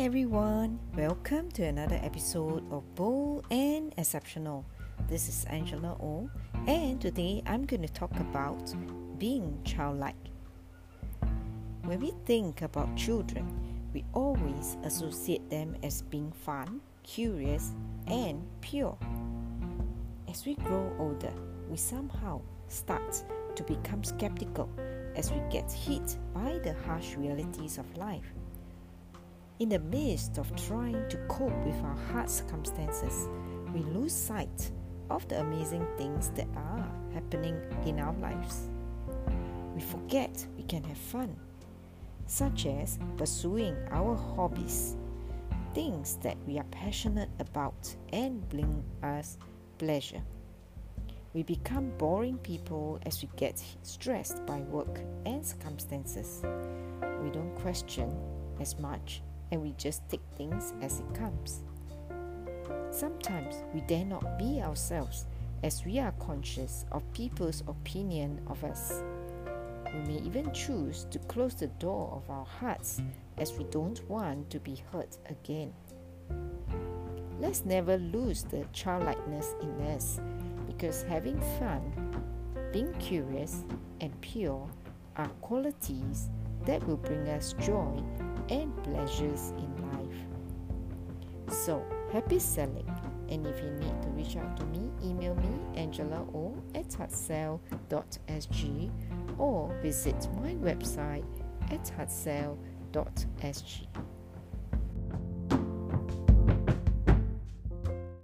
everyone, welcome to another episode of Bold and Exceptional. This is Angela O, and today I'm going to talk about being childlike. When we think about children, we always associate them as being fun, curious, and pure. As we grow older, we somehow start to become skeptical as we get hit by the harsh realities of life. In the midst of trying to cope with our hard circumstances, we lose sight of the amazing things that are happening in our lives. We forget we can have fun, such as pursuing our hobbies, things that we are passionate about and bring us pleasure. We become boring people as we get stressed by work and circumstances. We don't question as much and we just take things as it comes. Sometimes we dare not be ourselves as we are conscious of people's opinion of us. We may even choose to close the door of our hearts as we don't want to be hurt again. Let's never lose the childlikeness in us because having fun, being curious, and pure are qualities that will bring us joy and pleasures in life. So, happy selling! And if you need to reach out to me, email me angelao at heartsell.sg or visit my website at heartsell.sg.